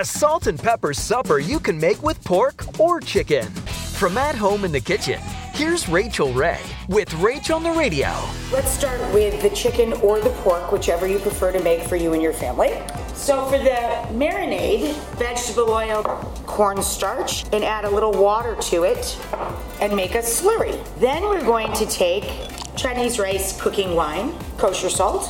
A salt and pepper supper you can make with pork or chicken. From at home in the kitchen, here's Rachael Ray with Rach on the Radio. Let's start with the chicken or the pork, whichever you prefer to make for you and your family. So for the marinade, vegetable oil, cornstarch, and add a little water to it and make a slurry. Then we're going to take Chinese rice cooking wine, kosher salt,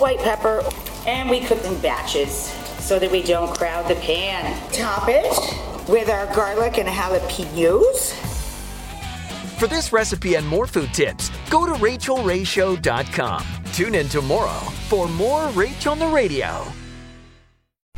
white pepper, and we cook in batches so that we don't crowd the pan. Top it with our garlic and jalapenos. For this recipe and more food tips, go to rachaelrayshow.com. Tune in tomorrow for more Rach on the Radio.